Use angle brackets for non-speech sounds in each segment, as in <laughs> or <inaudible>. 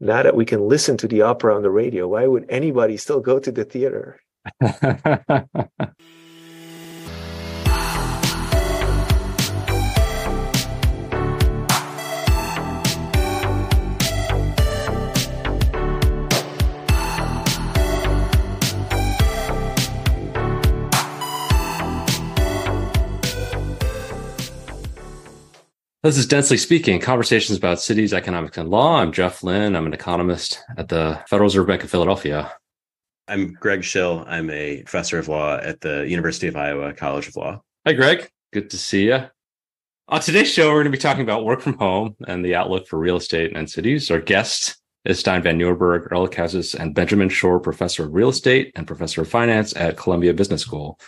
now that we can listen to the opera on the radio, why would anybody still go to the theater? <laughs> This is Densely Speaking, conversations about cities, economics, and law. I'm Jeff Lin. I'm an economist at the Federal Reserve Bank of Philadelphia. I'm Greg Shill. I'm a professor of law at the University of Iowa College of Law. Hi, Greg. Good to see you. On today's show, we're going to be talking about work from home and the outlook for real estate and cities. Our guest is Stijn van Nieuwerburgh, Earle Kazis, and Benjamin Schore, professor of real estate and professor of finance at Columbia Business School.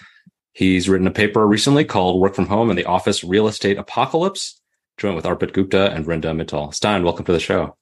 He's written a paper recently called Work from Home and the Office Real Estate Apocalypse joined with Arpit Gupta and Vrinda Mittal. Stijn, welcome to the show.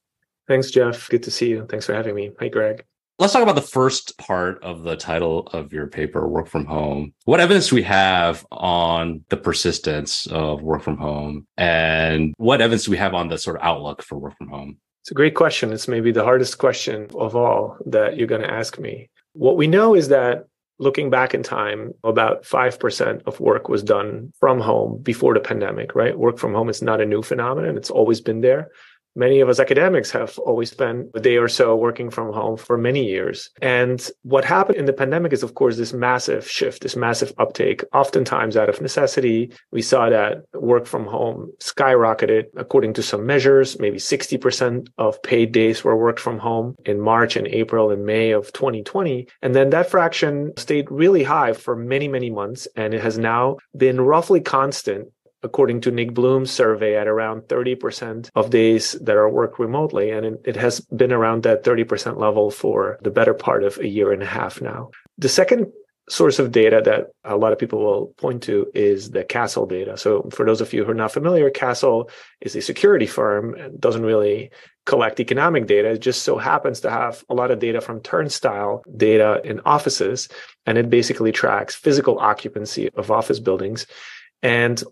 Thanks, Jeff. Good to see you. Thanks for having me. Hi, Greg. Let's talk about the first part of the title of your paper, Work from Home. What evidence do we have on the persistence of work from home? And what evidence do we have on the sort of outlook for work from home? It's a great question. It's maybe the hardest question of all that you're going to ask me. What we know is that looking back in time, about 5% of work was done from home before the pandemic, right? Work from home is not a new phenomenon. It's always been there many of us academics have always spent a day or so working from home for many years. And what happened in the pandemic is, of course, this massive shift, this massive uptake, oftentimes out of necessity. We saw that work from home skyrocketed according to some measures. Maybe 60% of paid days were worked from home in March and April and May of 2020. And then that fraction stayed really high for many, many months. And it has now been roughly constant according to Nick Bloom's survey, at around 30% of days that are worked remotely. And it, has been around that 30% level for the better part of a year and a half now. The second source of data that a lot of people will point to is the Kastle data. So for those of you who are not familiar, Kastle is a security firm and doesn't really collect economic data. It just so happens to have a lot of data from turnstile data in offices. And it basically tracks physical occupancy of office buildings. And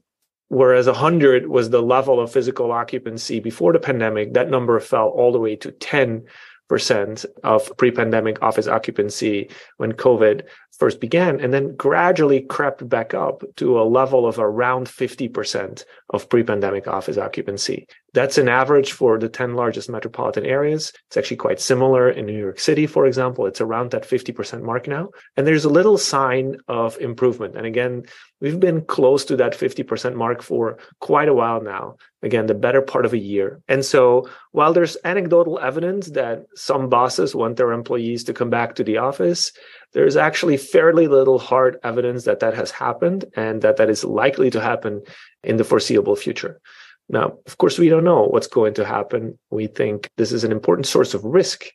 Whereas 100 was the level of physical occupancy before the pandemic, that number fell all the way to 10 percent of pre-pandemic office occupancy when COVID first began, and then gradually crept back up to a level of around 50% of pre-pandemic office occupancy. That's an average for the 10 largest metropolitan areas. It's actually quite similar in New York City, for example. It's around that 50% mark now. And there's a little sign of improvement. And again, we've been close to that 50% mark for quite a while now. Again, the better part of a year. And so while there's anecdotal evidence that some bosses want their employees to come back to the office, there's actually fairly little hard evidence that that has happened and that that is likely to happen in the foreseeable future. Now, of course, we don't know what's going to happen. We think this is an important source of risk,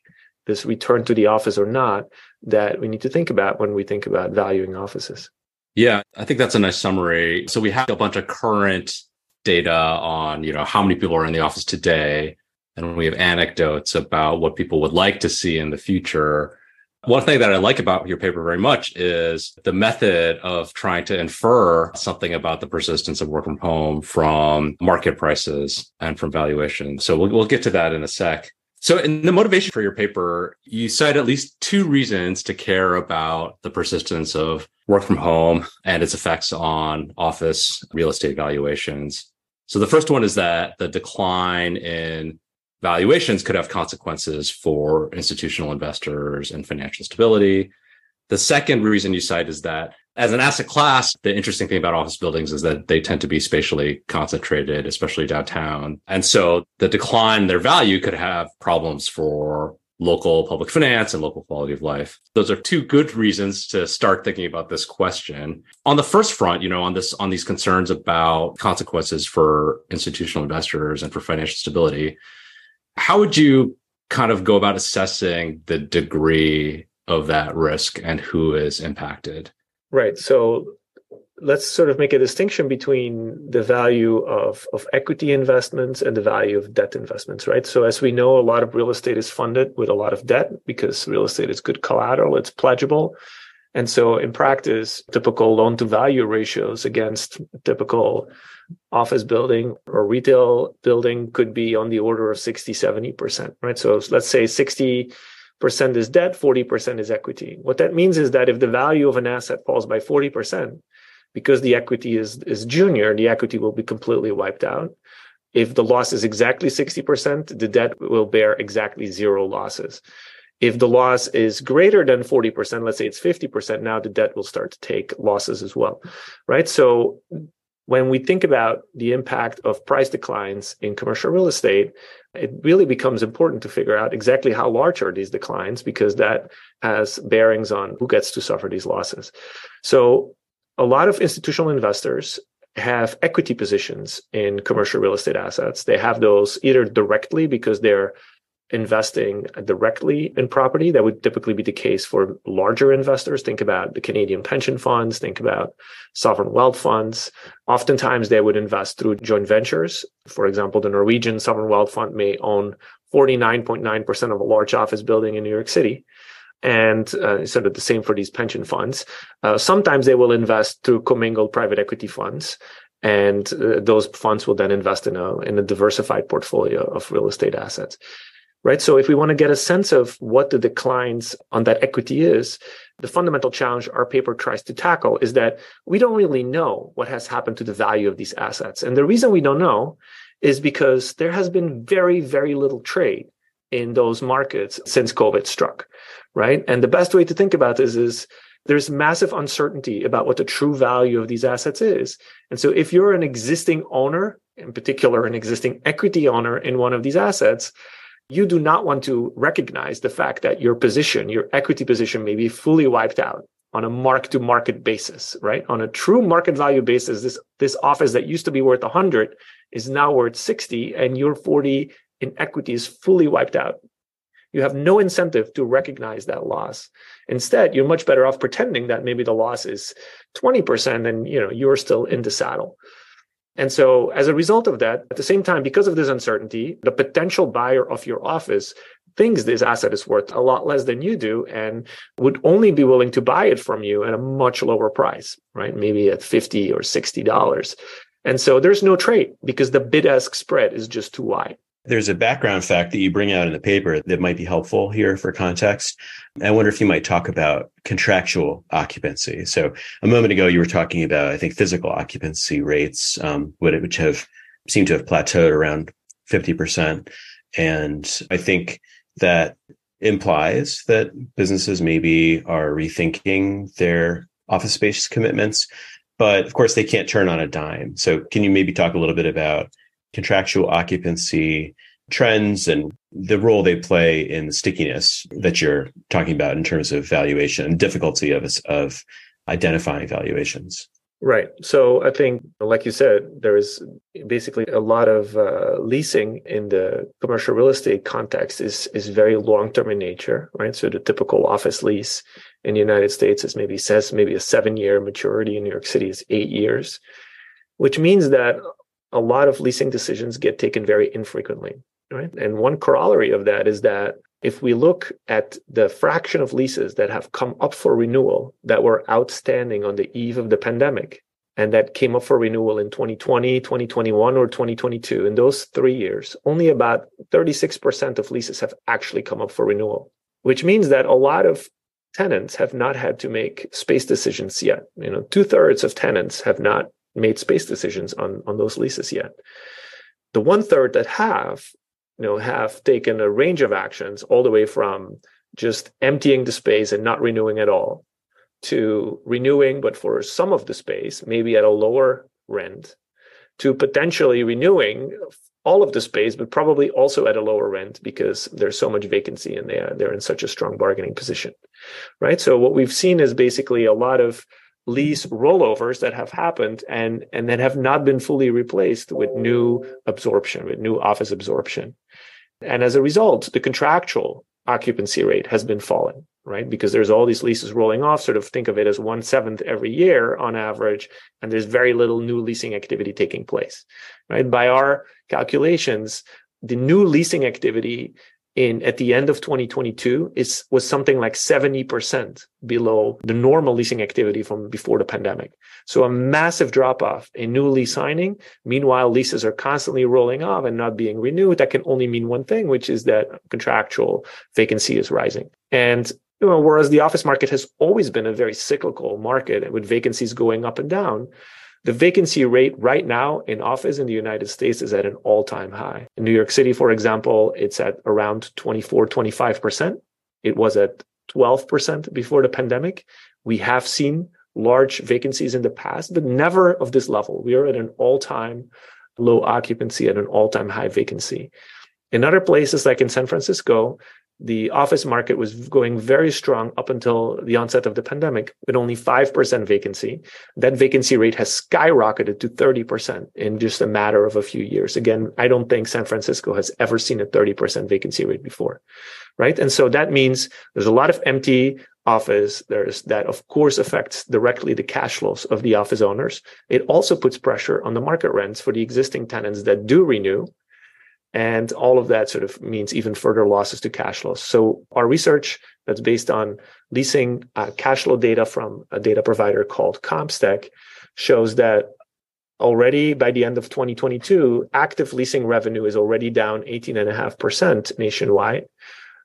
this return to the office or not, that we need to think about when we think about valuing offices. Yeah, I think that's a nice summary. So we have a bunch of current data on, you know, how many people are in the office today, and we have anecdotes about what people would like to see in the future. One thing that I like about your paper very much is the method of trying to infer something about the persistence of work from home from market prices and from valuation. So we'll, we'll get to that in a sec. So in the motivation for your paper, you cite at least two reasons to care about the persistence of work from home and its effects on office real estate valuations. So the first one is that the decline in valuations could have consequences for institutional investors and financial stability. The second reason you cite is that as an asset class, the interesting thing about office buildings is that they tend to be spatially concentrated, especially downtown. And so the decline in their value could have problems for local public finance and local quality of life. Those are two good reasons to start thinking about this question. On the first front, you know, on this on these concerns about consequences for institutional investors and for financial stability, how would you kind of go about assessing the degree of that risk and who is impacted? Right. So let's sort of make a distinction between the value of, of equity investments and the value of debt investments, right? So as we know, a lot of real estate is funded with a lot of debt because real estate is good collateral, it's pledgeable. And so in practice, typical loan to value ratios against typical office building or retail building could be on the order of 60, 70%, right? So let's say 60 percent is debt, 40% is equity. What that means is that if the value of an asset falls by 40%, because the equity is, is junior, the equity will be completely wiped out. If the loss is exactly 60%, the debt will bear exactly zero losses. If the loss is greater than 40%, let's say it's 50%, now the debt will start to take losses as well, right? So when we think about the impact of price declines in commercial real estate, it really becomes important to figure out exactly how large are these declines because that has bearings on who gets to suffer these losses. So a lot of institutional investors have equity positions in commercial real estate assets. They have those either directly because they're investing directly in property. That would typically be the case for larger investors. Think about the Canadian pension funds, think about sovereign wealth funds. Oftentimes, they would invest through joint ventures. For example, the Norwegian sovereign wealth fund may own 49.9% of a large office building in New York City and uh, sort of the same for these pension funds. Uh, sometimes they will invest through commingled private equity funds, and uh, those funds will then invest in a in a diversified portfolio of real estate assets. Right. So if we want to get a sense of what the declines on that equity is, the fundamental challenge our paper tries to tackle is that we don't really know what has happened to the value of these assets. And the reason we don't know is because there has been very, very little trade in those markets since COVID struck right? And the best way to think about this is there's massive uncertainty about what the true value of these assets is. And so if you're an existing owner, in particular, an existing equity owner in one of these assets, you do not want to recognize the fact that your position, your equity position may be fully wiped out on a mark to market basis, right? On a true market value basis, this, this office that used to be worth 100 is now worth 60 and your 40 in equity is fully wiped out you have no incentive to recognize that loss. Instead, you're much better off pretending that maybe the loss is 20% and you know you're still in the saddle. And so as a result of that, at the same time, because of this uncertainty, the potential buyer of your office thinks this asset is worth a lot less than you do and would only be willing to buy it from you at a much lower price, right? Maybe at 50 or $60. And so there's no trade because the bid ask spread is just too wide. There's a background fact that you bring out in the paper that might be helpful here for context. I wonder if you might talk about contractual occupancy. So a moment ago, you were talking about, I think, physical occupancy rates, um, which have seemed to have plateaued around 50%. And I think that implies that businesses maybe are rethinking their office space commitments, but of course they can't turn on a dime. So can you maybe talk a little bit about contractual occupancy trends and the role they play in the stickiness that you're talking about in terms of valuation and difficulty of of identifying valuations. Right. So I think, like you said, there is basically a lot of uh, leasing in the commercial real estate context is is very long term in nature, right? So the typical office lease in the United States is maybe says maybe a seven year maturity. In New York City is eight years, which means that a lot of leasing decisions get taken very infrequently, right? And one corollary of that is that if we look at the fraction of leases that have come up for renewal that were outstanding on the eve of the pandemic and that came up for renewal in 2020, 2021, or 2022, in those three years, only about 36% of leases have actually come up for renewal, which means that a lot of tenants have not had to make space decisions yet. You know, two thirds of tenants have not made space decisions on, on those leases yet. The one third that have, you know, have taken a range of actions all the way from just emptying the space and not renewing at all to renewing, but for some of the space, maybe at a lower rent, to potentially renewing all of the space, but probably also at a lower rent because there's so much vacancy and they are, they're in such a strong bargaining position, right? So what we've seen is basically a lot of lease rollovers that have happened and and that have not been fully replaced with new absorption with new office absorption. And as a result the contractual occupancy rate has been falling right? Because there's all these leases rolling off sort of think of it as one seventh every year on average and there's very little new leasing activity taking place right? By our calculations the new leasing activity in at the end of 2022 is was something like 70% below the normal leasing activity from before the pandemic. So a massive drop off in new lease signing. Meanwhile, leases are constantly rolling off and not being renewed. That can only mean one thing, which is that contractual vacancy is rising. And you know, whereas the office market has always been a very cyclical market with vacancies going up and down, the vacancy rate right now in office in the United States is at an all time high. In New York City, for example, it's at around 24, 25%. It was at 12% before the pandemic. We have seen large vacancies in the past, but never of this level. We are at an all time low occupancy at an all time high vacancy. In other places, like in San Francisco, the office market was going very strong up until the onset of the pandemic with only 5% vacancy. That vacancy rate has skyrocketed to 30% in just a matter of a few years. Again, I don't think San Francisco has ever seen a 30% vacancy rate before. Right. And so that means there's a lot of empty office. There's that, of course, affects directly the cash flows of the office owners. It also puts pressure on the market rents for the existing tenants that do renew and all of that sort of means even further losses to cash flows. So our research that's based on leasing uh, cash flow data from a data provider called CompStak shows that already by the end of 2022, active leasing revenue is already down 18.5% nationwide.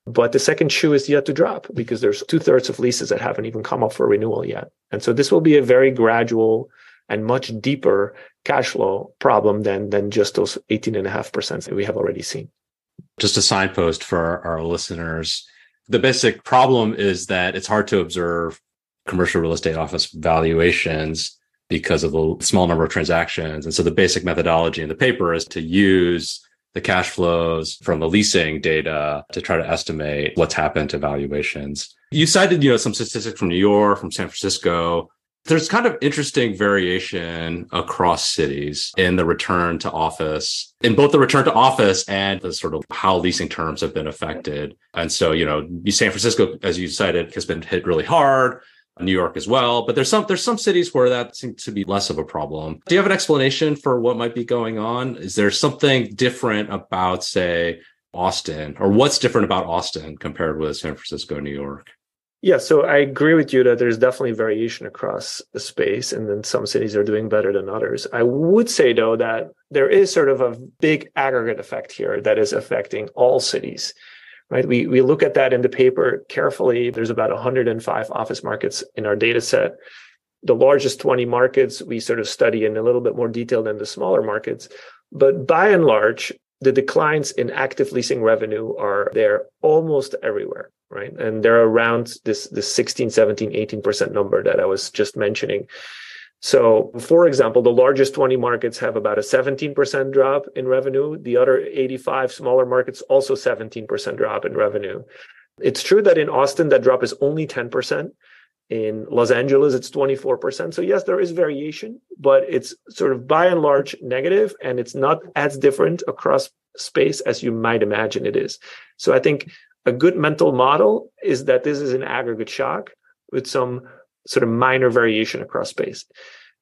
But the second shoe is yet to drop because there's two thirds of leases that haven't even come up for renewal yet. And so this will be a very gradual and much deeper cash flow problem than than just those 18.5% that we have already seen. Just a signpost for our listeners. The basic problem is that it's hard to observe commercial real estate office valuations because of the small number of transactions. And so the basic methodology in the paper is to use the cash flows from the leasing data to try to estimate what's happened to valuations. You cited, you know, some statistics from New York, from San Francisco. There's kind of interesting variation across cities in the return to office, in both the return to office and the sort of how leasing terms have been affected. And so, you know, San Francisco, as you cited, has been hit really hard. New York as well, but there's some there's some cities where that seems to be less of a problem. Do you have an explanation for what might be going on? Is there something different about, say, Austin, or what's different about Austin compared with San Francisco, New York? Yeah, so I agree with you that there's definitely variation across the space, and then some cities are doing better than others. I would say, though, that there is sort of a big aggregate effect here that is affecting all cities, right? We, we look at that in the paper carefully. There's about 105 office markets in our data set. The largest 20 markets we sort of study in a little bit more detail than the smaller markets. But by and large, the declines in active leasing revenue are there almost everywhere right? And they're around this, this 16, 17, 18% number that I was just mentioning. So, for example, the largest 20 markets have about a 17% drop in revenue. The other 85 smaller markets also 17% drop in revenue. It's true that in Austin, that drop is only 10%. In Los Angeles, it's 24%. So, yes, there is variation, but it's sort of by and large negative, and it's not as different across space as you might imagine it is. So, I think a good mental model is that this is an aggregate shock with some sort of minor variation across space.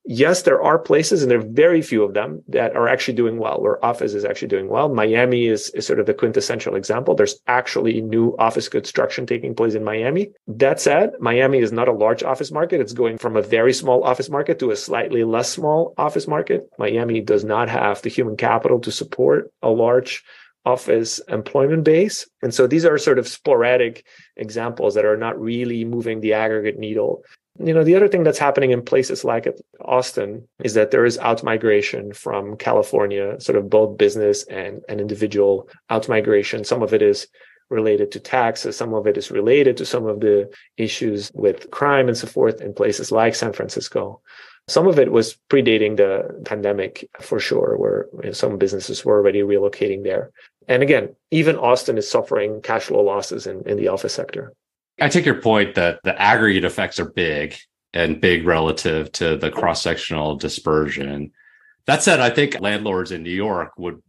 Yes, there are places, and there are very few of them that are actually doing well, where office is actually doing well. Miami is, is sort of the quintessential example. There's actually new office construction taking place in Miami. That said, Miami is not a large office market. It's going from a very small office market to a slightly less small office market. Miami does not have the human capital to support a large office employment base. And so these are sort of sporadic examples that are not really moving the aggregate needle. You know, the other thing that's happening in places like Austin is that there is outmigration from California, sort of both business and, and individual outmigration. Some of it is related to taxes. Some of it is related to some of the issues with crime and so forth in places like San Francisco. Some of it was predating the pandemic for sure, where you know, some businesses were already relocating there. And again, even Austin is suffering cash flow losses in, in the office sector. I take your point that the aggregate effects are big and big relative to the cross sectional dispersion. That said, I think landlords in New York would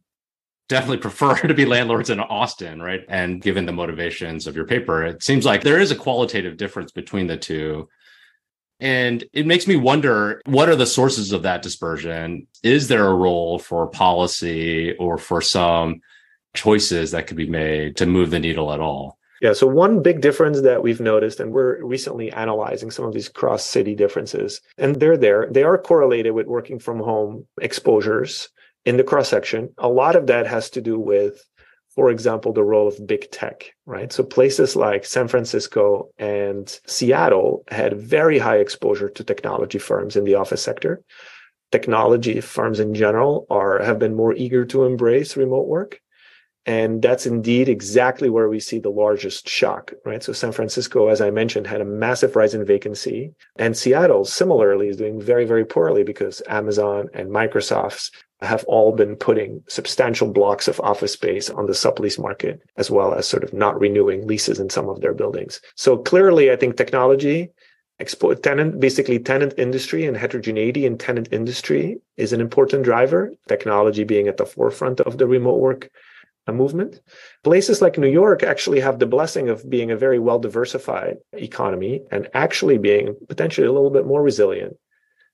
definitely <laughs> prefer to be landlords in Austin, right? And given the motivations of your paper, it seems like there is a qualitative difference between the two. And it makes me wonder what are the sources of that dispersion? Is there a role for policy or for some choices that could be made to move the needle at all? Yeah. So one big difference that we've noticed, and we're recently analyzing some of these cross city differences, and they're there. They are correlated with working from home exposures in the cross section. A lot of that has to do with, for example, the role of big tech, right? So places like San Francisco and Seattle had very high exposure to technology firms in the office sector. Technology firms in general are have been more eager to embrace remote work and that's indeed exactly where we see the largest shock, right? So San Francisco, as I mentioned, had a massive rise in vacancy. And Seattle similarly is doing very, very poorly because Amazon and Microsoft's have all been putting substantial blocks of office space on the sublease market, as well as sort of not renewing leases in some of their buildings. So clearly, I think technology expo- tenant basically tenant industry and heterogeneity in tenant industry is an important driver technology being at the forefront of the remote work a movement. Places like New York actually have the blessing of being a very well diversified economy and actually being potentially a little bit more resilient.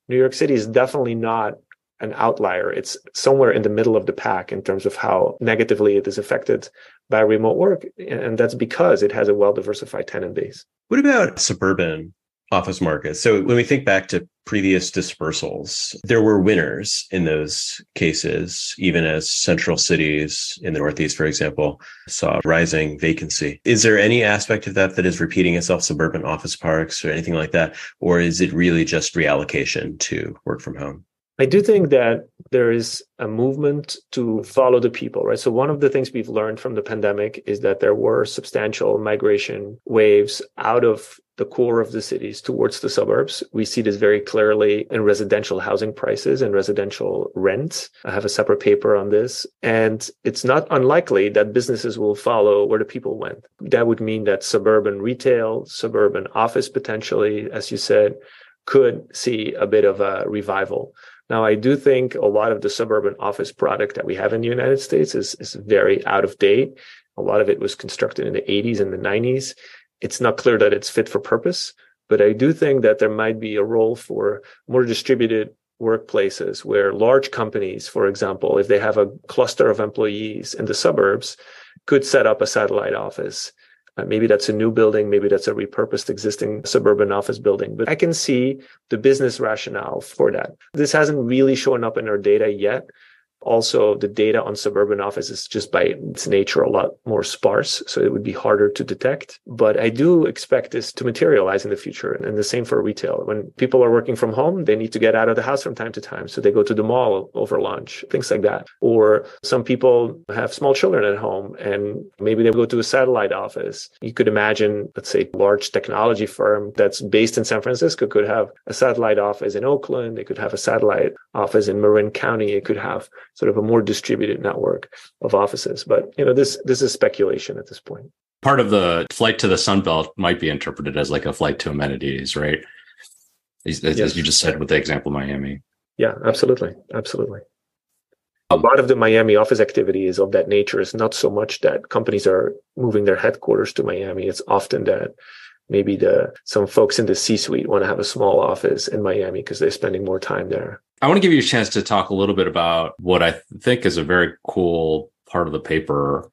New York City is definitely not an outlier. It's somewhere in the middle of the pack in terms of how negatively it is affected by remote work. And that's because it has a well diversified tenant base. What about suburban office market. So when we think back to previous dispersals, there were winners in those cases, even as central cities in the Northeast, for example, saw rising vacancy. Is there any aspect of that that is repeating itself, suburban office parks or anything like that? Or is it really just reallocation to work from home? I do think that there is a movement to follow the people, right? So one of the things we've learned from the pandemic is that there were substantial migration waves out of the core of the cities towards the suburbs. We see this very clearly in residential housing prices and residential rents. I have a separate paper on this. And it's not unlikely that businesses will follow where the people went. That would mean that suburban retail, suburban office potentially, as you said, could see a bit of a revival. Now, I do think a lot of the suburban office product that we have in the United States is, is very out of date. A lot of it was constructed in the 80s and the 90s. It's not clear that it's fit for purpose, but I do think that there might be a role for more distributed workplaces where large companies, for example, if they have a cluster of employees in the suburbs, could set up a satellite office uh, maybe that's a new building, maybe that's a repurposed existing suburban office building, but I can see the business rationale for that. This hasn't really shown up in our data yet, also, the data on suburban office is just by its nature a lot more sparse, so it would be harder to detect. But I do expect this to materialize in the future. And the same for retail. When people are working from home, they need to get out of the house from time to time. So they go to the mall over lunch, things like that. Or some people have small children at home and maybe they go to a satellite office. You could imagine, let's say, large technology firm that's based in San Francisco could have a satellite office in Oakland. They could have a satellite office in Marin County. It could have sort of a more distributed network of offices. But you know, this this is speculation at this point. Part of the flight to the Sun Belt might be interpreted as like a flight to amenities, right? As, yes. as you just said with the example of Miami. Yeah, absolutely, absolutely. A lot of the Miami office activity is of that nature. It's not so much that companies are moving their headquarters to Miami. It's often that maybe the some folks in the C-suite want to have a small office in Miami because they're spending more time there. I want to give you a chance to talk a little bit about what I think is a very cool part of the paper,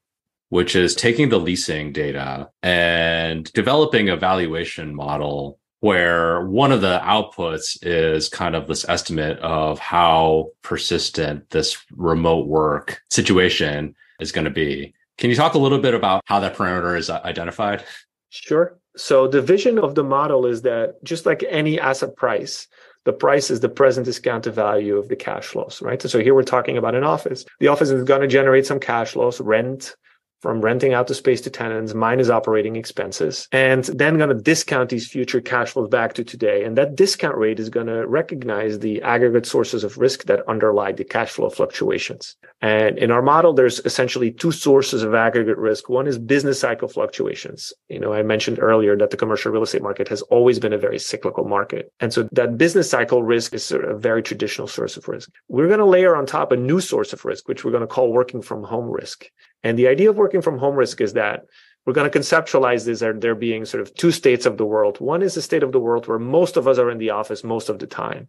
which is taking the leasing data and developing a valuation model where one of the outputs is kind of this estimate of how persistent this remote work situation is going to be. Can you talk a little bit about how that parameter is uh, identified? Sure. So the vision of the model is that just like any asset price, the price is the present discounted value of the cash flows, right? So here we're talking about an office. The office is going to generate some cash flows, rent, from renting out the space to tenants minus operating expenses and then going to discount these future cash flows back to today. And that discount rate is going to recognize the aggregate sources of risk that underlie the cash flow fluctuations. And in our model there's essentially two sources of aggregate risk. One is business cycle fluctuations. You know i mentioned earlier that the commercial real estate market has always been a very cyclical market. And so that business cycle risk is a very traditional source of risk. We're going to layer on top a new source of risk which we're going to call working from home risk and the idea of working from home risk is that we're going to conceptualize this as there being sort of two states of the world. One is the state of the world where most of us are in the office most of the time.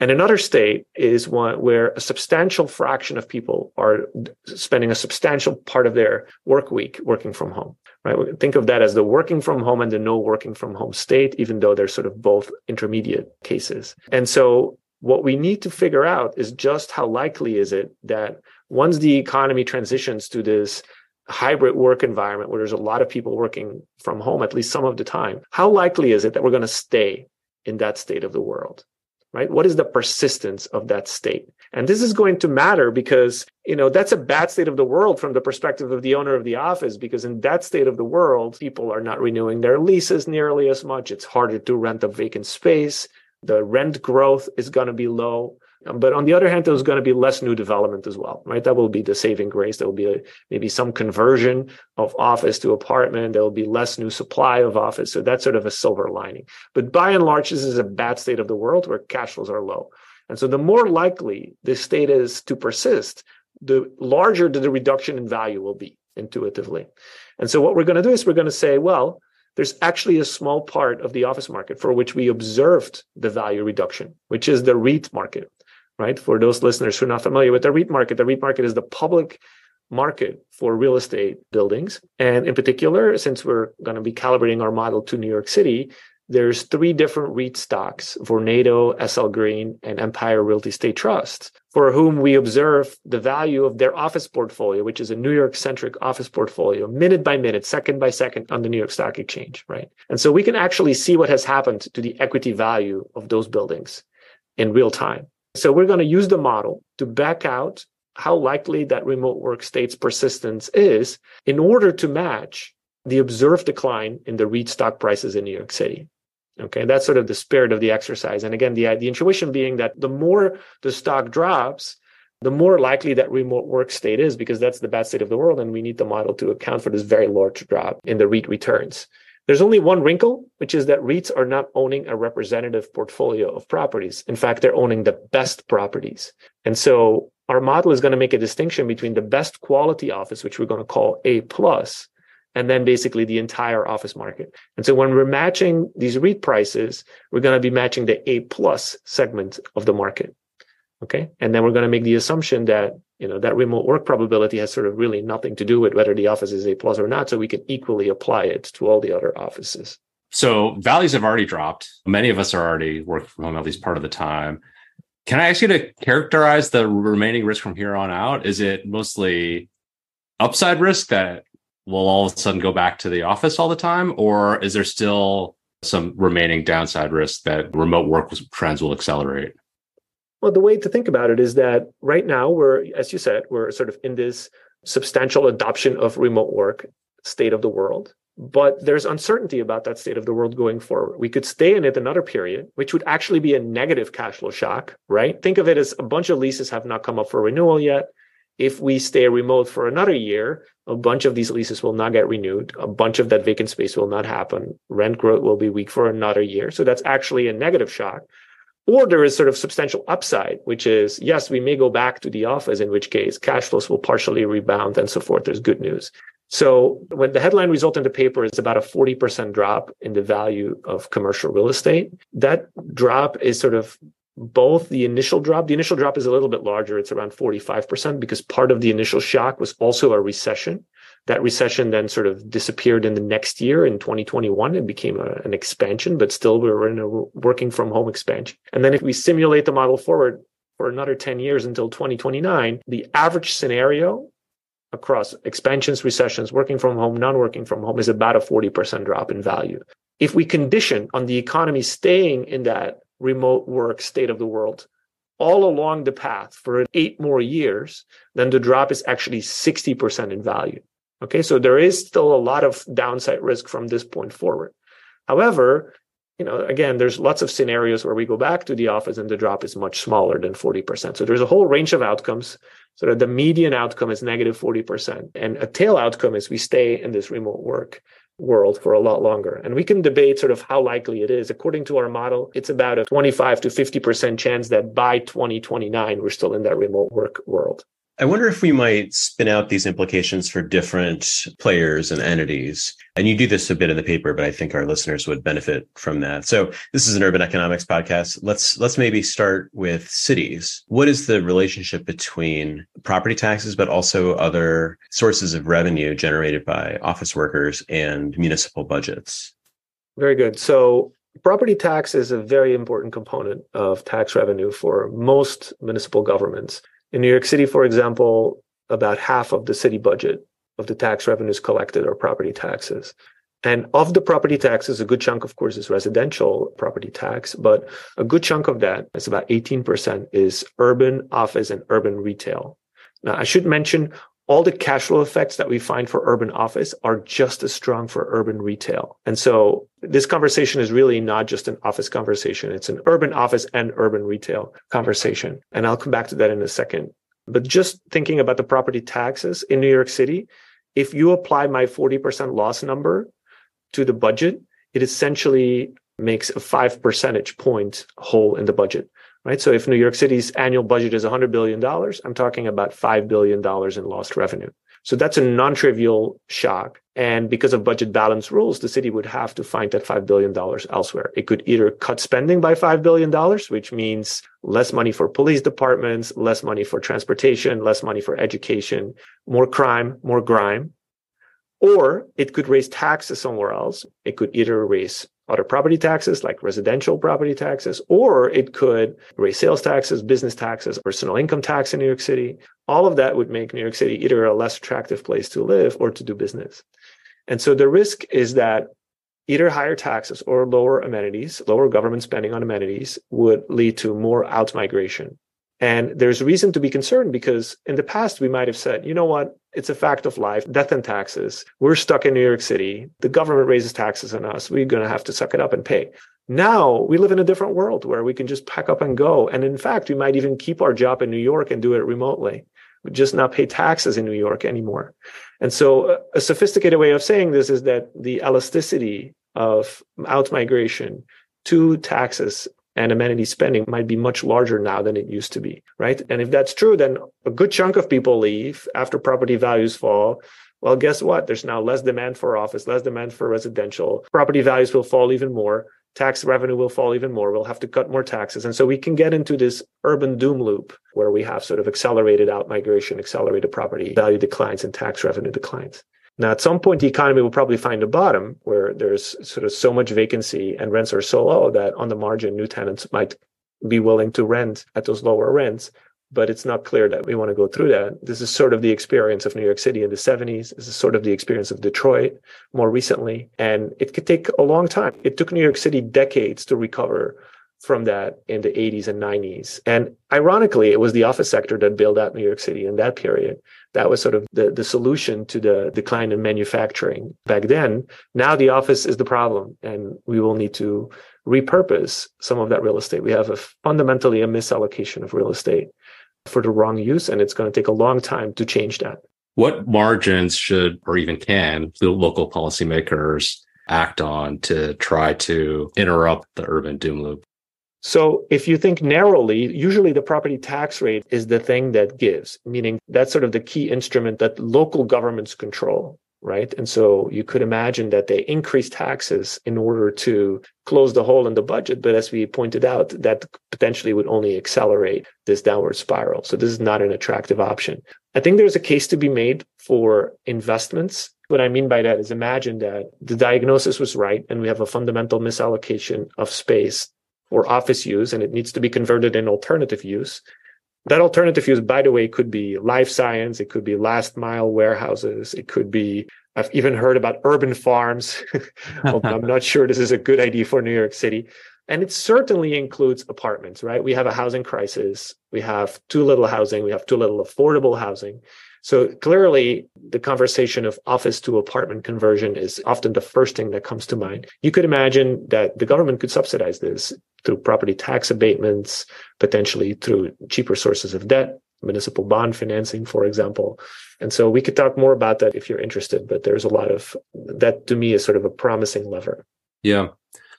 And another state is one where a substantial fraction of people are spending a substantial part of their work week working from home. Right? Think of that as the working from home and the no working from home state, even though they're sort of both intermediate cases. And so what we need to figure out is just how likely is it that once the economy transitions to this hybrid work environment where there's a lot of people working from home at least some of the time, how likely is it that we're going to stay in that state of the world? Right? What is the persistence of that state? And this is going to matter because, you know, that's a bad state of the world from the perspective of the owner of the office, because in that state of the world, people are not renewing their leases nearly as much. It's harder to rent a vacant space. The rent growth is going to be low. But on the other hand, there's going to be less new development as well, right? That will be the saving grace. There will be a, maybe some conversion of office to apartment. There will be less new supply of office. So that's sort of a silver lining. But by and large, this is a bad state of the world where cash flows are low. And so the more likely this state is to persist, the larger the reduction in value will be intuitively. And so what we're going to do is we're going to say, well, there's actually a small part of the office market for which we observed the value reduction, which is the REIT market right? For those listeners who are not familiar with the REIT market, the REIT market is the public market for real estate buildings. And in particular, since we're going to be calibrating our model to New York City, there's three different REIT stocks, Vornado, SL Green, and Empire Realty Estate Trust, for whom we observe the value of their office portfolio, which is a New York centric office portfolio, minute by minute, second by second on the New York Stock Exchange, right? And so we can actually see what has happened to the equity value of those buildings in real time. So we're going to use the model to back out how likely that remote work state's persistence is in order to match the observed decline in the REIT stock prices in New York City. Okay, that's sort of the spirit of the exercise. And again, the, the intuition being that the more the stock drops, the more likely that remote work state is because that's the bad state of the world. And we need the model to account for this very large drop in the REIT returns. There's only one wrinkle, which is that REITs are not owning a representative portfolio of properties. In fact, they're owning the best properties. And so our model is going to make a distinction between the best quality office, which we're going to call A plus, and then basically the entire office market. And so when we're matching these REIT prices, we're going to be matching the A plus segment of the market. Okay. And then we're going to make the assumption that, you know, that remote work probability has sort of really nothing to do with whether the office is A plus or not. So we can equally apply it to all the other offices. So values have already dropped. Many of us are already working from home at least part of the time. Can I ask you to characterize the remaining risk from here on out? Is it mostly upside risk that we'll all of a sudden go back to the office all the time? Or is there still some remaining downside risk that remote work trends will accelerate? Well, the way to think about it is that right now we're, as you said, we're sort of in this substantial adoption of remote work state of the world. But there's uncertainty about that state of the world going forward. We could stay in it another period, which would actually be a negative cash flow shock, right? Think of it as a bunch of leases have not come up for renewal yet. If we stay remote for another year, a bunch of these leases will not get renewed. A bunch of that vacant space will not happen. Rent growth will be weak for another year. So that's actually a negative shock. Or there is sort of substantial upside, which is, yes, we may go back to the office, in which case cash flows will partially rebound and so forth. There's good news. So when the headline result in the paper is about a 40% drop in the value of commercial real estate, that drop is sort of both the initial drop. The initial drop is a little bit larger. It's around 45% because part of the initial shock was also a recession. That recession then sort of disappeared in the next year in 2021 and became a, an expansion, but still we were in a working from home expansion. And then if we simulate the model forward for another 10 years until 2029, the average scenario across expansions, recessions, working from home, non-working from home is about a 40% drop in value. If we condition on the economy staying in that remote work state of the world all along the path for eight more years, then the drop is actually 60% in value. Okay, so there is still a lot of downside risk from this point forward. However, you know, again, there's lots of scenarios where we go back to the office and the drop is much smaller than 40%. So there's a whole range of outcomes. So that the median outcome is negative 40%. And a tail outcome is we stay in this remote work world for a lot longer. And we can debate sort of how likely it is. According to our model, it's about a 25 to 50% chance that by 2029, we're still in that remote work world. I wonder if we might spin out these implications for different players and entities. And you do this a bit in the paper, but I think our listeners would benefit from that. So this is an urban economics podcast. Let's let's maybe start with cities. What is the relationship between property taxes, but also other sources of revenue generated by office workers and municipal budgets? Very good. So property tax is a very important component of tax revenue for most municipal governments. In New York City, for example, about half of the city budget of the tax revenues collected are property taxes. And of the property taxes, a good chunk, of course, is residential property tax, but a good chunk of that, it's about 18%, is urban office and urban retail. Now, I should mention all the cash flow effects that we find for urban office are just as strong for urban retail. And so this conversation is really not just an office conversation. It's an urban office and urban retail conversation. And I'll come back to that in a second. But just thinking about the property taxes in New York City, if you apply my 40% loss number to the budget, it essentially makes a five percentage point hole in the budget right? So if New York City's annual budget is $100 billion, I'm talking about $5 billion in lost revenue. So that's a non-trivial shock. And because of budget balance rules, the city would have to find that $5 billion elsewhere. It could either cut spending by $5 billion, which means less money for police departments, less money for transportation, less money for education, more crime, more grime. Or it could raise taxes somewhere else. It could either raise other property taxes like residential property taxes, or it could raise sales taxes, business taxes, personal income tax in New York City. All of that would make New York City either a less attractive place to live or to do business. And so the risk is that either higher taxes or lower amenities, lower government spending on amenities would lead to more out migration. And there's reason to be concerned because in the past, we might have said, you know what? It's a fact of life, death and taxes. We're stuck in New York City. The government raises taxes on us. We're going to have to suck it up and pay. Now we live in a different world where we can just pack up and go. And in fact, we might even keep our job in New York and do it remotely. We just not pay taxes in New York anymore. And so uh, a sophisticated way of saying this is that the elasticity of out migration to taxes and amenity spending might be much larger now than it used to be, right? And if that's true, then a good chunk of people leave after property values fall. Well, guess what? There's now less demand for office, less demand for residential. Property values will fall even more. Tax revenue will fall even more. We'll have to cut more taxes. And so we can get into this urban doom loop where we have sort of accelerated out migration, accelerated property value declines, and tax revenue declines. Now, at some point, the economy will probably find a bottom where there's sort of so much vacancy and rents are so low that on the margin, new tenants might be willing to rent at those lower rents. But it's not clear that we want to go through that. This is sort of the experience of New York City in the 70s. This is sort of the experience of Detroit more recently. And it could take a long time. It took New York City decades to recover from that in the 80s and 90s. And ironically, it was the office sector that bailed out New York City in that period that was sort of the, the solution to the decline in manufacturing back then. Now the office is the problem, and we will need to repurpose some of that real estate. We have a fundamentally a misallocation of real estate for the wrong use, and it's going to take a long time to change that. What margins should or even can the local policymakers act on to try to interrupt the urban doom loop? So if you think narrowly, usually the property tax rate is the thing that gives, meaning that's sort of the key instrument that local governments control, right? And so you could imagine that they increase taxes in order to close the hole in the budget. But as we pointed out, that potentially would only accelerate this downward spiral. So this is not an attractive option. I think there's a case to be made for investments what I mean by that is imagine that the diagnosis was right and we have a fundamental misallocation of space or office use and it needs to be converted in alternative use. That alternative use, by the way, could be life science. It could be last mile warehouses. It could be, I've even heard about urban farms. <laughs> I'm not sure this is a good idea for New York City. And it certainly includes apartments, right? We have a housing crisis. We have too little housing. We have too little affordable housing. So clearly, the conversation of office to apartment conversion is often the first thing that comes to mind. You could imagine that the government could subsidize this through property tax abatements, potentially through cheaper sources of debt, municipal bond financing, for example. And so we could talk more about that if you're interested, but there's a lot of that to me is sort of a promising lever. Yeah.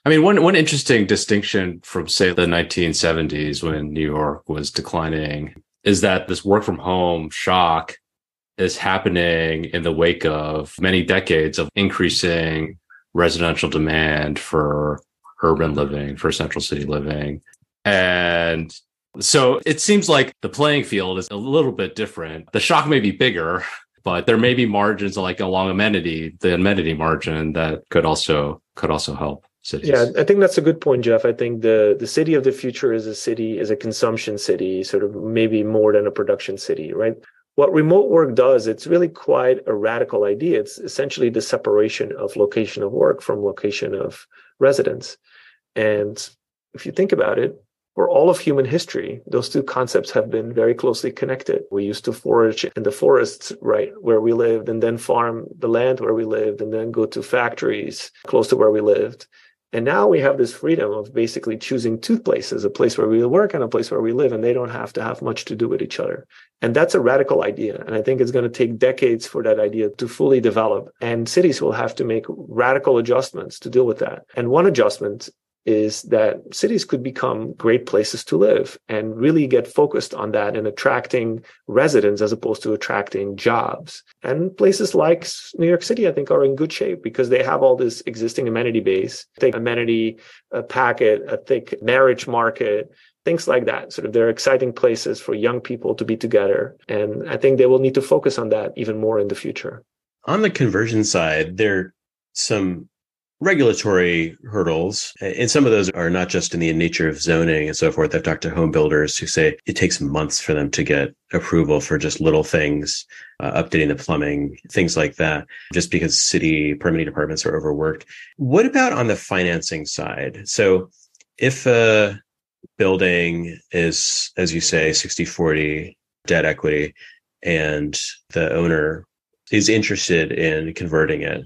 I mean, one one interesting distinction from say the 1970s when New York was declining is that this work from home shock is happening in the wake of many decades of increasing residential demand for urban living, for central city living. And so it seems like the playing field is a little bit different. The shock may be bigger, but there may be margins like along amenity, the amenity margin that could also could also help cities. Yeah, I think that's a good point, Jeff. I think the the city of the future is a city is a consumption city, sort of maybe more than a production city, right? What remote work does, it's really quite a radical idea. It's essentially the separation of location of work from location of residence. And if you think about it, for all of human history, those two concepts have been very closely connected. We used to forage in the forests, right, where we lived, and then farm the land where we lived, and then go to factories close to where we lived. And now we have this freedom of basically choosing two places, a place where we work and a place where we live, and they don't have to have much to do with each other. And that's a radical idea. And I think it's going to take decades for that idea to fully develop. And cities will have to make radical adjustments to deal with that. And one adjustment is that cities could become great places to live and really get focused on that and attracting residents as opposed to attracting jobs. And places like New York City, I think, are in good shape because they have all this existing amenity base, thick amenity a packet, a thick marriage market, things like that. Sort of they're exciting places for young people to be together. And I think they will need to focus on that even more in the future. On the conversion side, there are some regulatory hurdles. And some of those are not just in the nature of zoning and so forth. I've talked to home builders who say it takes months for them to get approval for just little things, uh, updating the plumbing, things like that, just because city permitting departments are overworked. What about on the financing side? So if a building is, as you say, 60 40 debt equity and the owner is interested in converting it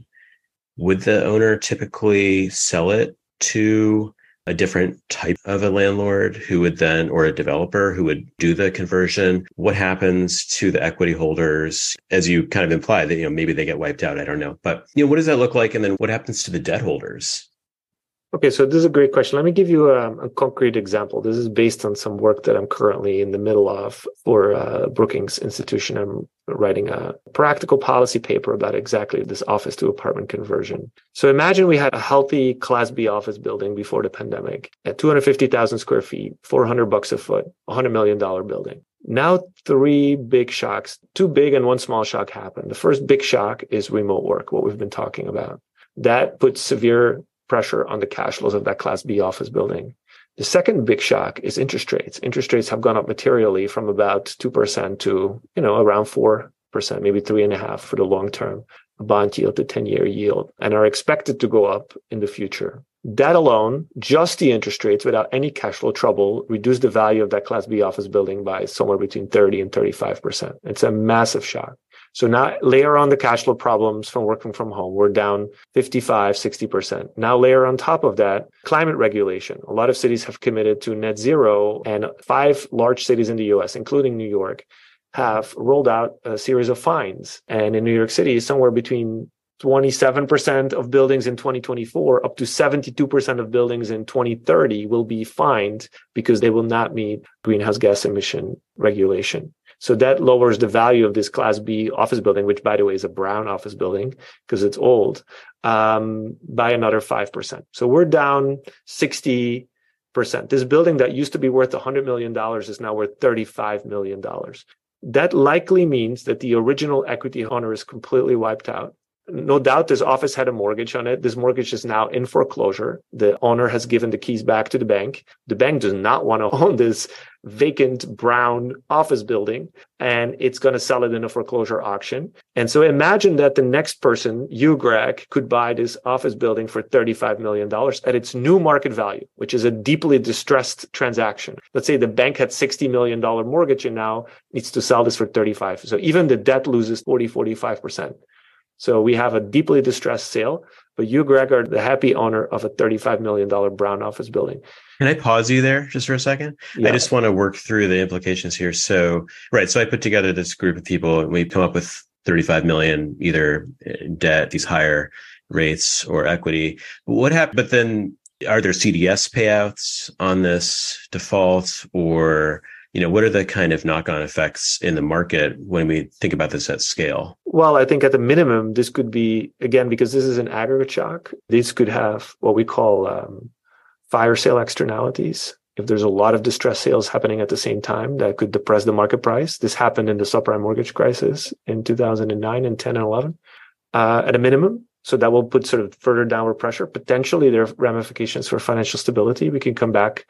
would the owner typically sell it to a different type of a landlord who would then, or a developer who would do the conversion? What happens to the equity holders? As you kind of imply that, you know, maybe they get wiped out. I don't know. But, you know, what does that look like? And then what happens to the debt holders? Okay, so this is a great question. Let me give you a, a, concrete example. This is based on some work that I'm currently in the middle of for uh, Brookings Institution. I'm writing a practical policy paper about exactly this office to apartment conversion. So imagine we had a healthy Class B office building before the pandemic at 250,000 square feet, 400 bucks a foot, $100 million building. Now, three big shocks, two big and one small shock happened. The first big shock is remote work, what we've been talking about. That puts severe pressure on the cash flows of that Class B office building. The second big shock is interest rates. Interest rates have gone up materially from about 2% to, you know, around 4%, maybe three and a half for the long term bond yield, the 10 year yield, and are expected to go up in the future. That alone, just the interest rates without any cash flow trouble, reduce the value of that Class B office building by somewhere between 30 and 35%. It's a massive shock. So now layer on the cash flow problems from working from home. We're down 55, 60%. Now layer on top of that climate regulation. A lot of cities have committed to net zero and five large cities in the US, including New York, have rolled out a series of fines. And in New York City, somewhere between 27% of buildings in 2024 up to 72% of buildings in 2030 will be fined because they will not meet greenhouse gas emission regulation. So that lowers the value of this Class B office building, which by the way is a brown office building because it's old, um, by another 5%. So we're down 60%. This building that used to be worth $100 million is now worth $35 million. That likely means that the original equity owner is completely wiped out no doubt this office had a mortgage on it. This mortgage is now in foreclosure. The owner has given the keys back to the bank. The bank does not want to <laughs> own this vacant brown office building and it's going to sell it in a foreclosure auction. And so imagine that the next person, you, Greg, could buy this office building for $35 million at its new market value, which is a deeply distressed transaction. Let's say the bank had $60 million mortgage and now needs to sell this for 35. So even the debt loses 40, 45%. So we have a deeply distressed sale, but you, Greg, are the happy owner of a $35 million brown office building. Can I pause you there just for a second? Yeah. I just want to work through the implications here. So, right. So I put together this group of people and we come up with 35 million, either debt, these higher rates or equity. What happened? But then are there CDS payouts on this default or you know, what are the kind of knock-on effects in the market when we think about this at scale? Well, I think at the minimum, this could be again because this is an aggregate shock. This could have what we call um, fire sale externalities. If there's a lot of distress sales happening at the same time, that could depress the market price. This happened in the subprime mortgage crisis in 2009 and 10 and 11. Uh, at a minimum, so that will put sort of further downward pressure. Potentially, there are ramifications for financial stability. We can come back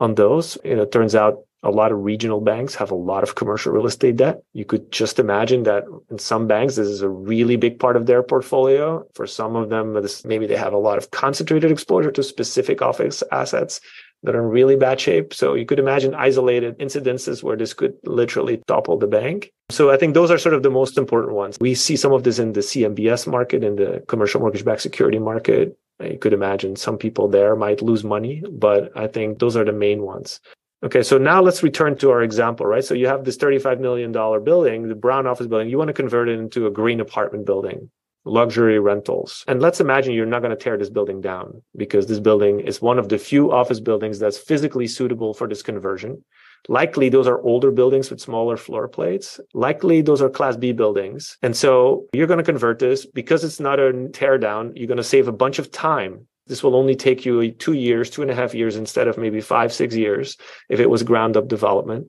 on those. It turns out a lot of regional banks have a lot of commercial real estate debt. You could just imagine that in some banks, this is a really big part of their portfolio. For some of them, this, maybe they have a lot of concentrated exposure to specific office assets that are in really bad shape. So you could imagine isolated incidences where this could literally topple the bank. So I think those are sort of the most important ones. We see some of this in the CMBS market, in the commercial mortgage backed security market. You could imagine some people there might lose money, but I think those are the main ones. Okay, so now let's return to our example, right? So you have this $35 million building, the brown office building. You want to convert it into a green apartment building luxury rentals. And let's imagine you're not going to tear this building down because this building is one of the few office buildings that's physically suitable for this conversion. Likely those are older buildings with smaller floor plates. Likely those are class B buildings. And so you're going to convert this because it's not a tear down. You're going to save a bunch of time. This will only take you two years, two and a half years instead of maybe five, six years if it was ground up development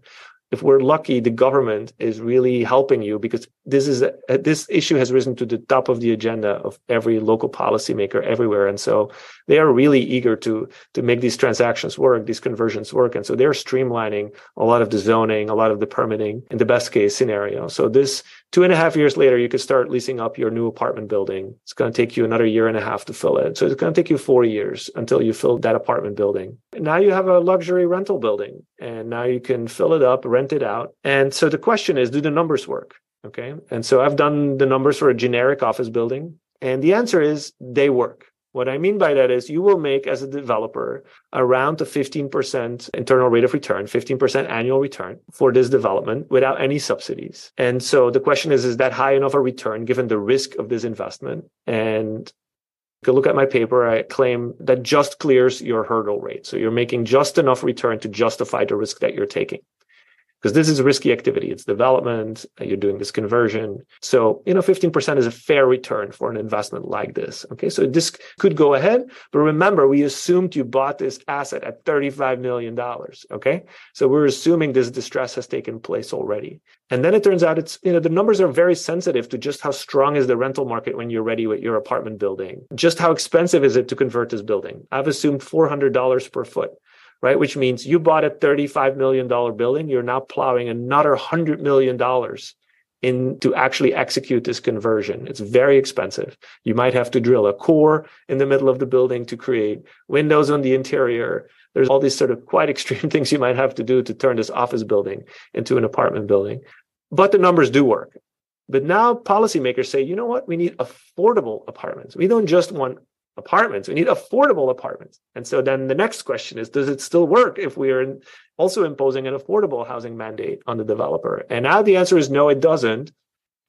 if we're lucky, the government is really helping you because this is a, this issue has risen to the top of the agenda of every local policymaker everywhere, and so they are really eager to to make these transactions work, these conversions work, and so they're streamlining a lot of the zoning, a lot of the permitting in the best case scenario. So this two and a half years later, you could start leasing up your new apartment building. It's going to take you another year and a half to fill it. So it's going to take you four years until you fill that apartment building. And now you have a luxury rental building, and now you can fill it up, rent it out. And so the question is, do the numbers work? Okay. And so I've done the numbers for a generic office building, and the answer is they work. What I mean by that is you will make as a developer around a 15% internal rate of return, 15% annual return for this development without any subsidies. And so the question is, is that high enough a return given the risk of this investment? And you look at my paper. I claim that just clears your hurdle rate. So you're making just enough return to justify the risk that you're taking because this is a risky activity. It's development. You're doing this conversion. So, you know, 15% is a fair return for an investment like this. Okay. So this could go ahead. But remember, we assumed you bought this asset at $35 million. Okay. So we're assuming this distress has taken place already. And then it turns out it's, you know, the numbers are very sensitive to just how strong is the rental market when you're ready with your apartment building. Just how expensive is it to convert this building? I've assumed $400 per foot right? Which means you bought a $35 million building, you're now plowing another $100 million in to actually execute this conversion. It's very expensive. You might have to drill a core in the middle of the building to create windows on the interior. There's all these sort of quite <laughs> extreme things you might have to do to turn this office building into an apartment building. But the numbers do work. But now policymakers say, you know what? We need affordable apartments. We don't just want apartments. We need affordable apartments. And so then the next question is, does it still work if we are also imposing an affordable housing mandate on the developer? And now the answer is no, it doesn't,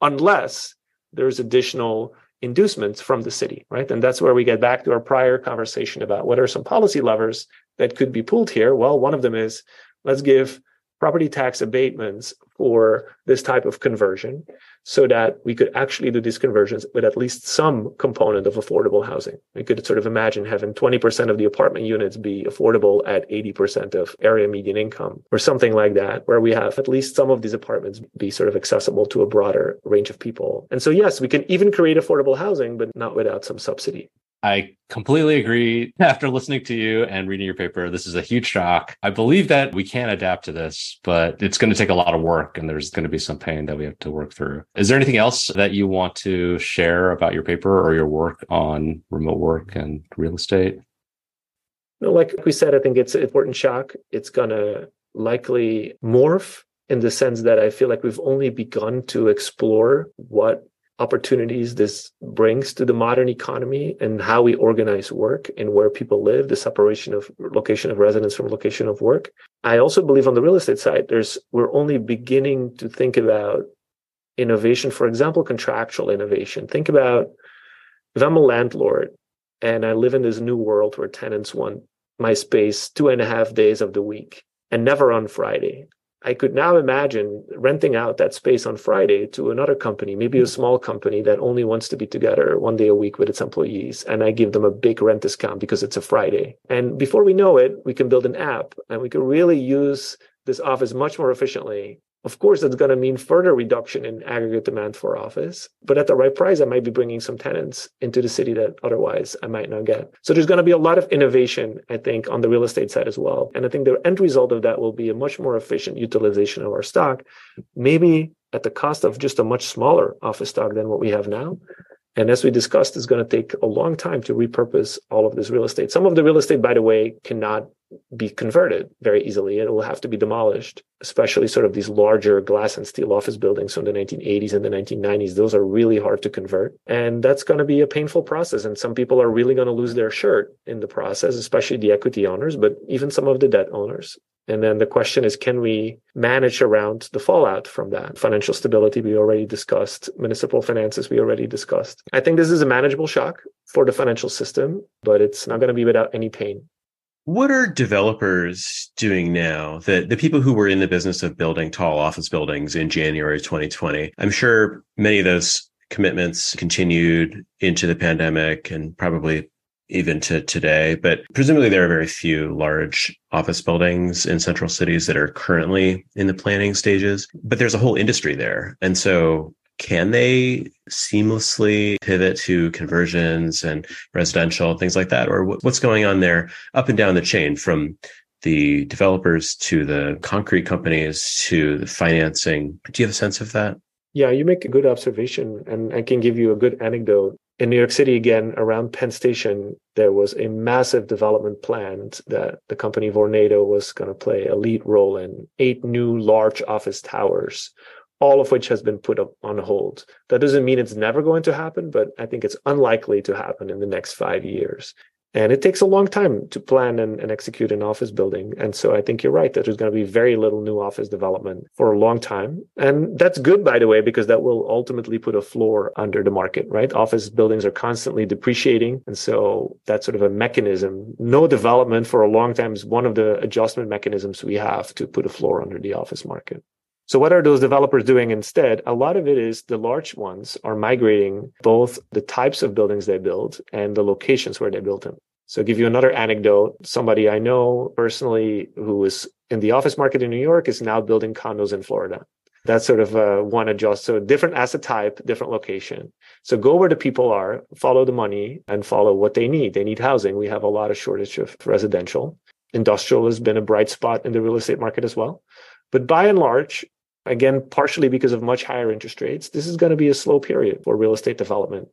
unless there's additional inducements from the city, right? And that's where we get back to our prior conversation about what are some policy levers that could be pulled here. Well, one of them is let's give property tax abatements for this type of conversion so that we could actually do these conversions with at least some component of affordable housing. We could sort of imagine having 20% of the apartment units be affordable at 80% of area median income or something like that, where we have at least some of these apartments be sort of accessible to a broader range of people. And so, yes, we can even create affordable housing, but not without some subsidy. I completely agree. <laughs> After listening to you and reading your paper, this is a huge shock. I believe that we can adapt to this, but it's going to take a lot of work and there's going to be some pain that we have to work through. Is there anything else that you want to share about your paper or your work on remote work and real estate? Like we said, I think it's an important shock. It's going to likely morph in the sense that I feel like we've only begun to explore what opportunities this brings to the modern economy and how we organize work and where people live, the separation of location of residence from location of work. I also believe on the real estate side, there's we're only beginning to think about innovation, for example, contractual innovation. Think about if I'm a landlord and I live in this new world where tenants want my space two and a half days of the week and never on Friday I could now imagine renting out that space on Friday to another company, maybe a hmm. small company that only wants to be together one day a week with its employees. And I give them a big rent discount because it's a Friday. And before we know it, we can build an app and we can really use this office much more efficiently of course, that's going to mean further reduction in aggregate demand for office. But at the right price, I might be bringing some tenants into the city that otherwise I might not get. So there's going to be a lot of innovation, I think, on the real estate side as well. And I think the end result of that will be a much more efficient utilization of our stock, maybe at the cost of just a much smaller office stock than what we have now. And as we discussed, it's going to take a long time to repurpose all of this real estate. Some of the real estate, by the way, cannot be converted very easily. It will have to be demolished, especially sort of these larger glass and steel office buildings from the 1980s and the 1990s. Those are really hard to convert. And that's going to be a painful process. And some people are really going to lose their shirt in the process, especially the equity owners, but even some of the debt owners. And then the question is, can we manage around the fallout from that? Financial stability, we already discussed. Municipal finances, we already discussed. I think this is a manageable shock for the financial system, but it's not going to be without any pain. What are developers doing now? The the people who were in the business of building tall office buildings in January 2020. I'm sure many of those commitments continued into the pandemic and probably even to today. But presumably there are very few large office buildings in central cities that are currently in the planning stages. But there's a whole industry there. And so can they seamlessly pivot to conversions and residential things like that or what's going on there up and down the chain from the developers to the concrete companies to the financing do you have a sense of that yeah you make a good observation and i can give you a good anecdote in New York City, again, around Penn Station, there was a massive development planned that the company Vornado was going to play a lead role in. Eight new large office towers all of which has been put up on hold. That doesn't mean it's never going to happen, but I think it's unlikely to happen in the next five years. And it takes a long time to plan and, and, execute an office building. And so I think you're right that there's going to be very little new office development for a long time. And that's good, by the way, because that will ultimately put a floor under the market, right? Office buildings are constantly depreciating. And so that's sort of a mechanism. No development for a long time is one of the adjustment mechanisms we have to put a floor under the office market. So what are those developers doing instead? A lot of it is the large ones are migrating both the types of buildings they build and the locations where they build them. So I'll give you another anecdote. Somebody I know personally who is in the office market in New York is now building condos in Florida. That's sort of uh, one adjust. So different asset type, different location. So go where the people are, follow the money and follow what they need. They need housing. We have a lot of shortage of residential. Industrial has been a bright spot in the real estate market as well. But by and large, Again, partially because of much higher interest rates, this is going to be a slow period for real estate development.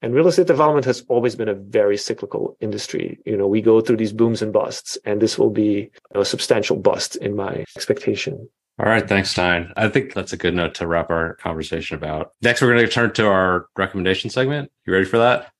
And real estate development has always been a very cyclical industry. You know, we go through these booms and busts, and this will be a substantial bust in my expectation. All right. Thanks, Stijn. I think that's a good note to wrap our conversation about. Next, we're going to turn to our recommendation segment. You ready for that?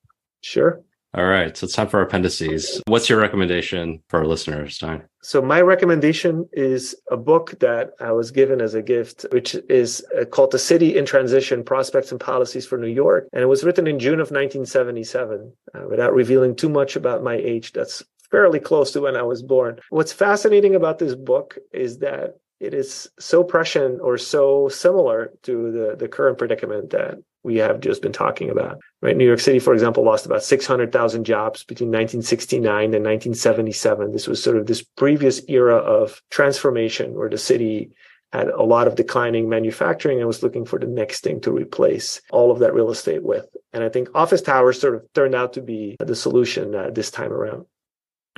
Sure. All right. So it's time for appendices. What's your recommendation for our listeners, Stijn? So my recommendation is a book that I was given as a gift, which is uh, called The City in Transition, Prospects and Policies for New York. And it was written in June of 1977. Uh, without revealing too much about my age, that's fairly close to when I was born. What's fascinating about this book is that it is so prescient or so similar to the, the current predicament that we have just been talking about. Right, New York City, for example, lost about 600,000 jobs between 1969 and 1977. This was sort of this previous era of transformation where the city had a lot of declining manufacturing and was looking for the next thing to replace all of that real estate with. And I think office towers sort of turned out to be the solution uh, this time around.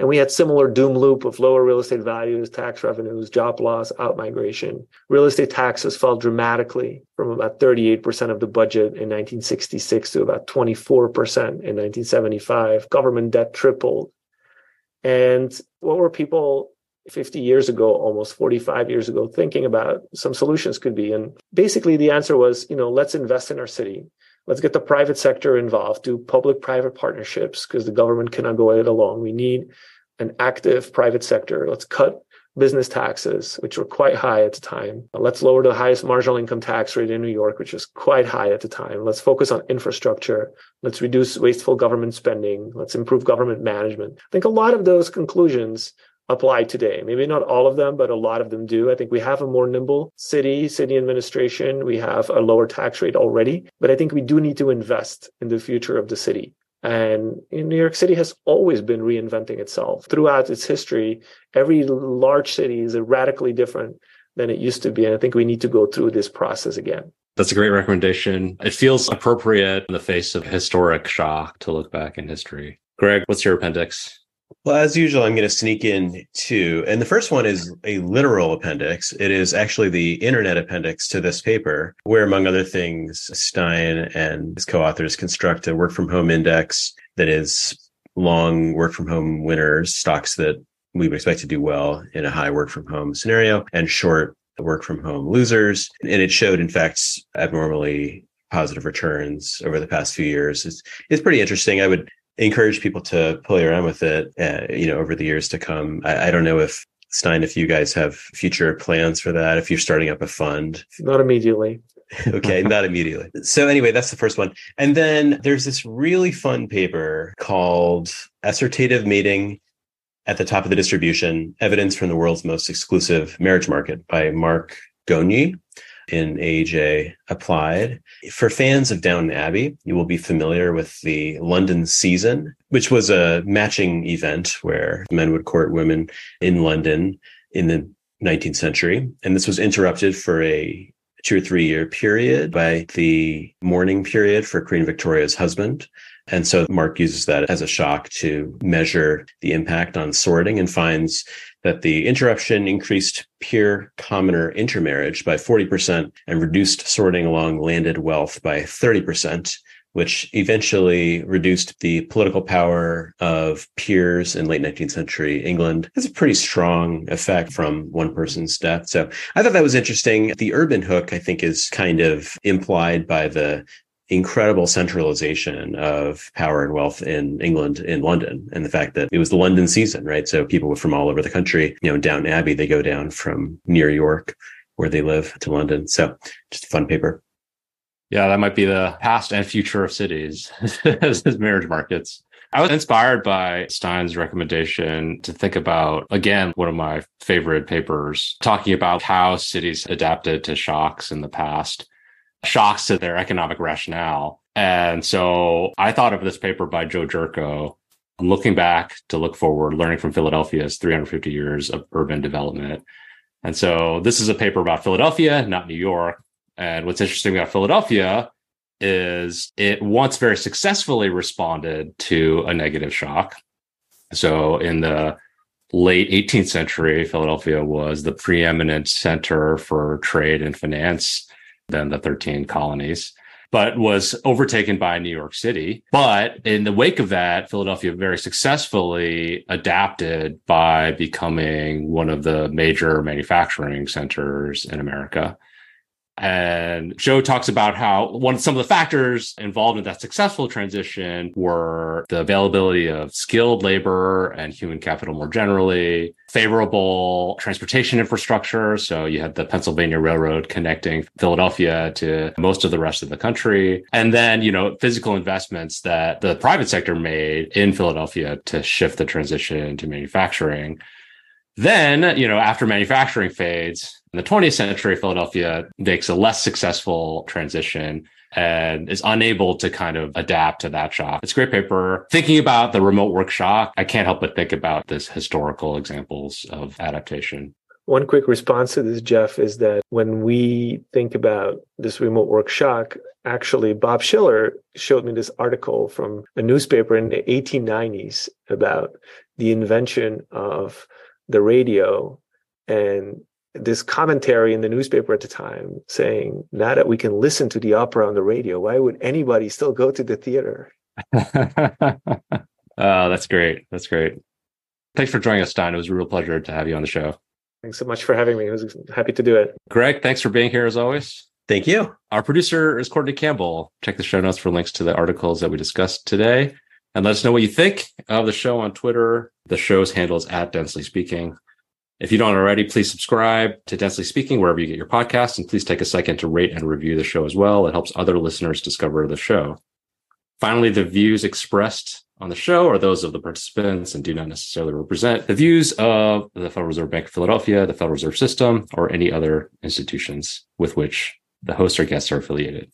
And we had similar doom loop of lower real estate values, tax revenues, job loss, outmigration. Real estate taxes fell dramatically from about 38% of the budget in 1966 to about 24% in 1975. Government debt tripled. And what were people 50 years ago, almost 45 years ago, thinking about some solutions could be? And basically the answer was, you know, let's invest in our city. Let's get the private sector involved, do public private partnerships because the government cannot go it alone. We need an active private sector. Let's cut business taxes, which were quite high at the time. Let's lower the highest marginal income tax rate in New York, which was quite high at the time. Let's focus on infrastructure. Let's reduce wasteful government spending. Let's improve government management. I think a lot of those conclusions apply today. Maybe not all of them, but a lot of them do. I think we have a more nimble city, city administration. We have a lower tax rate already, but I think we do need to invest in the future of the city. And New York City has always been reinventing itself throughout its history. Every large city is radically different than it used to be. And I think we need to go through this process again. That's a great recommendation. It feels appropriate in the face of historic shock to look back in history. Greg, what's your appendix? Well, as usual, I'm going to sneak in two. And the first one is a literal appendix. It is actually the internet appendix to this paper, where, among other things, Stijn and his co authors construct a work from home index that is long work from home winners, stocks that we would expect to do well in a high work from home scenario, and short work from home losers. And it showed, in fact, abnormally positive returns over the past few years. It's, it's pretty interesting. I would encourage people to play around with it, uh, you know, over the years to come. I, I don't know if Stijn, if you guys have future plans for that, if you're starting up a fund. Not immediately. <laughs> okay, not immediately. So anyway, that's the first one. And then there's this really fun paper called Assortative Mating at the top of the distribution, evidence from the world's most exclusive marriage market by Marc Goñi in AJ Applied. For fans of Downton Abbey, you will be familiar with the London season, which was a matching event where men would court women in London in the 19th century. And this was interrupted for a two or three year period by the mourning period for Queen Victoria's husband. And so Marc uses that as a shock to measure the impact on sorting and finds that the interruption increased peer commoner intermarriage by 40% and reduced sorting along landed wealth by 30%, which eventually reduced the political power of peers in late 19th century England. It's a pretty strong effect from one person's death. So I thought that was interesting. The urban hook, I think, is kind of implied by the incredible centralization of power and wealth in England, in London, and the fact that it was the London season, right? So people were from all over the country, you know, Downton Abbey, they go down from near York, where they live, to London. So just a fun paper. Yeah, that might be the past and future of cities <laughs> as marriage markets. I was inspired by Stijn's recommendation to think about, again, one of my favorite papers, talking about how cities adapted to shocks in the past shocks to their economic rationale. And so I thought of this paper by Joe Gyourko, looking back to look forward, learning from Philadelphia's 350 years of urban development. And so this is a paper about Philadelphia, not New York. And what's interesting about Philadelphia is it once very successfully responded to a negative shock. So in the late 18th century, Philadelphia was the preeminent center for trade and finance than the 13 colonies, but was overtaken by New York City. But in the wake of that, Philadelphia very successfully adapted by becoming one of the major manufacturing centers in America. And Joe talks about how one some of the factors involved in that successful transition were the availability of skilled labor and human capital more generally, favorable transportation infrastructure. So you had the Pennsylvania Railroad connecting Philadelphia to most of the rest of the country. And then, you know, physical investments that the private sector made in Philadelphia to shift the transition to manufacturing. Then, you know, after manufacturing fades, in the 20th century, Philadelphia makes a less successful transition and is unable to kind of adapt to that shock. It's great paper. Thinking about the remote work shock, I can't help but think about this historical examples of adaptation. One quick response to this, Jeff, is that when we think about this remote work shock, actually, Bob Shiller showed me this article from a newspaper in the 1890s about the invention of the radio and this commentary in the newspaper at the time saying, now that we can listen to the opera on the radio, why would anybody still go to the theater? <laughs> oh, that's great. That's great. Thanks for joining us, Stijn. It was a real pleasure to have you on the show. Thanks so much for having me. I was happy to do it. Greg, thanks for being here as always. Thank you. Our producer is Courtney Campbell. Check the show notes for links to the articles that we discussed today. And let us know what you think of the show on Twitter. The show's handle is at Densely Speaking. If you don't already, please subscribe to Densely Speaking wherever you get your podcasts, and please take a second to rate and review the show as well. It helps other listeners discover the show. Finally, the views expressed on the show are those of the participants and do not necessarily represent the views of the Federal Reserve Bank of Philadelphia, the Federal Reserve System, or any other institutions with which the hosts or guests are affiliated.